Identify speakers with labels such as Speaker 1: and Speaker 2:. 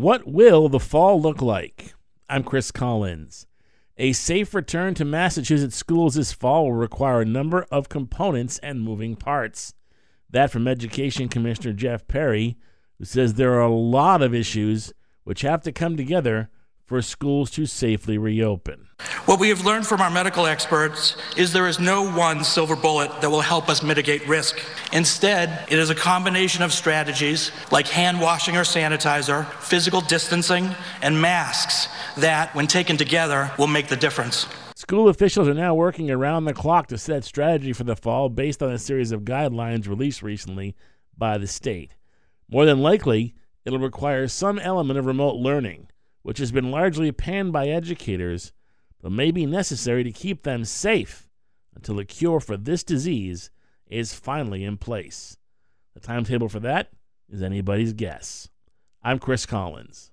Speaker 1: What will the fall look like? I'm Chris Collins. A safe return to Massachusetts schools this fall will require a number of components and moving parts. That from Education Commissioner Jeff Perry, who says there are a lot of issues which have to come together for schools to safely reopen.
Speaker 2: What we have learned from our medical experts is there is no one silver bullet that will help us mitigate risk. Instead, it is a combination of strategies like hand washing or sanitizer, physical distancing, and masks that, when taken together, will make the difference.
Speaker 1: School officials are now working around the clock to set strategy for the fall based on a series of guidelines released recently by the state. More than likely, it'll require some element of remote learning, which has been largely panned by educators, but may be necessary to keep them safe until a cure for this disease is finally in place. The timetable for that is anybody's guess. I'm Chris Collins.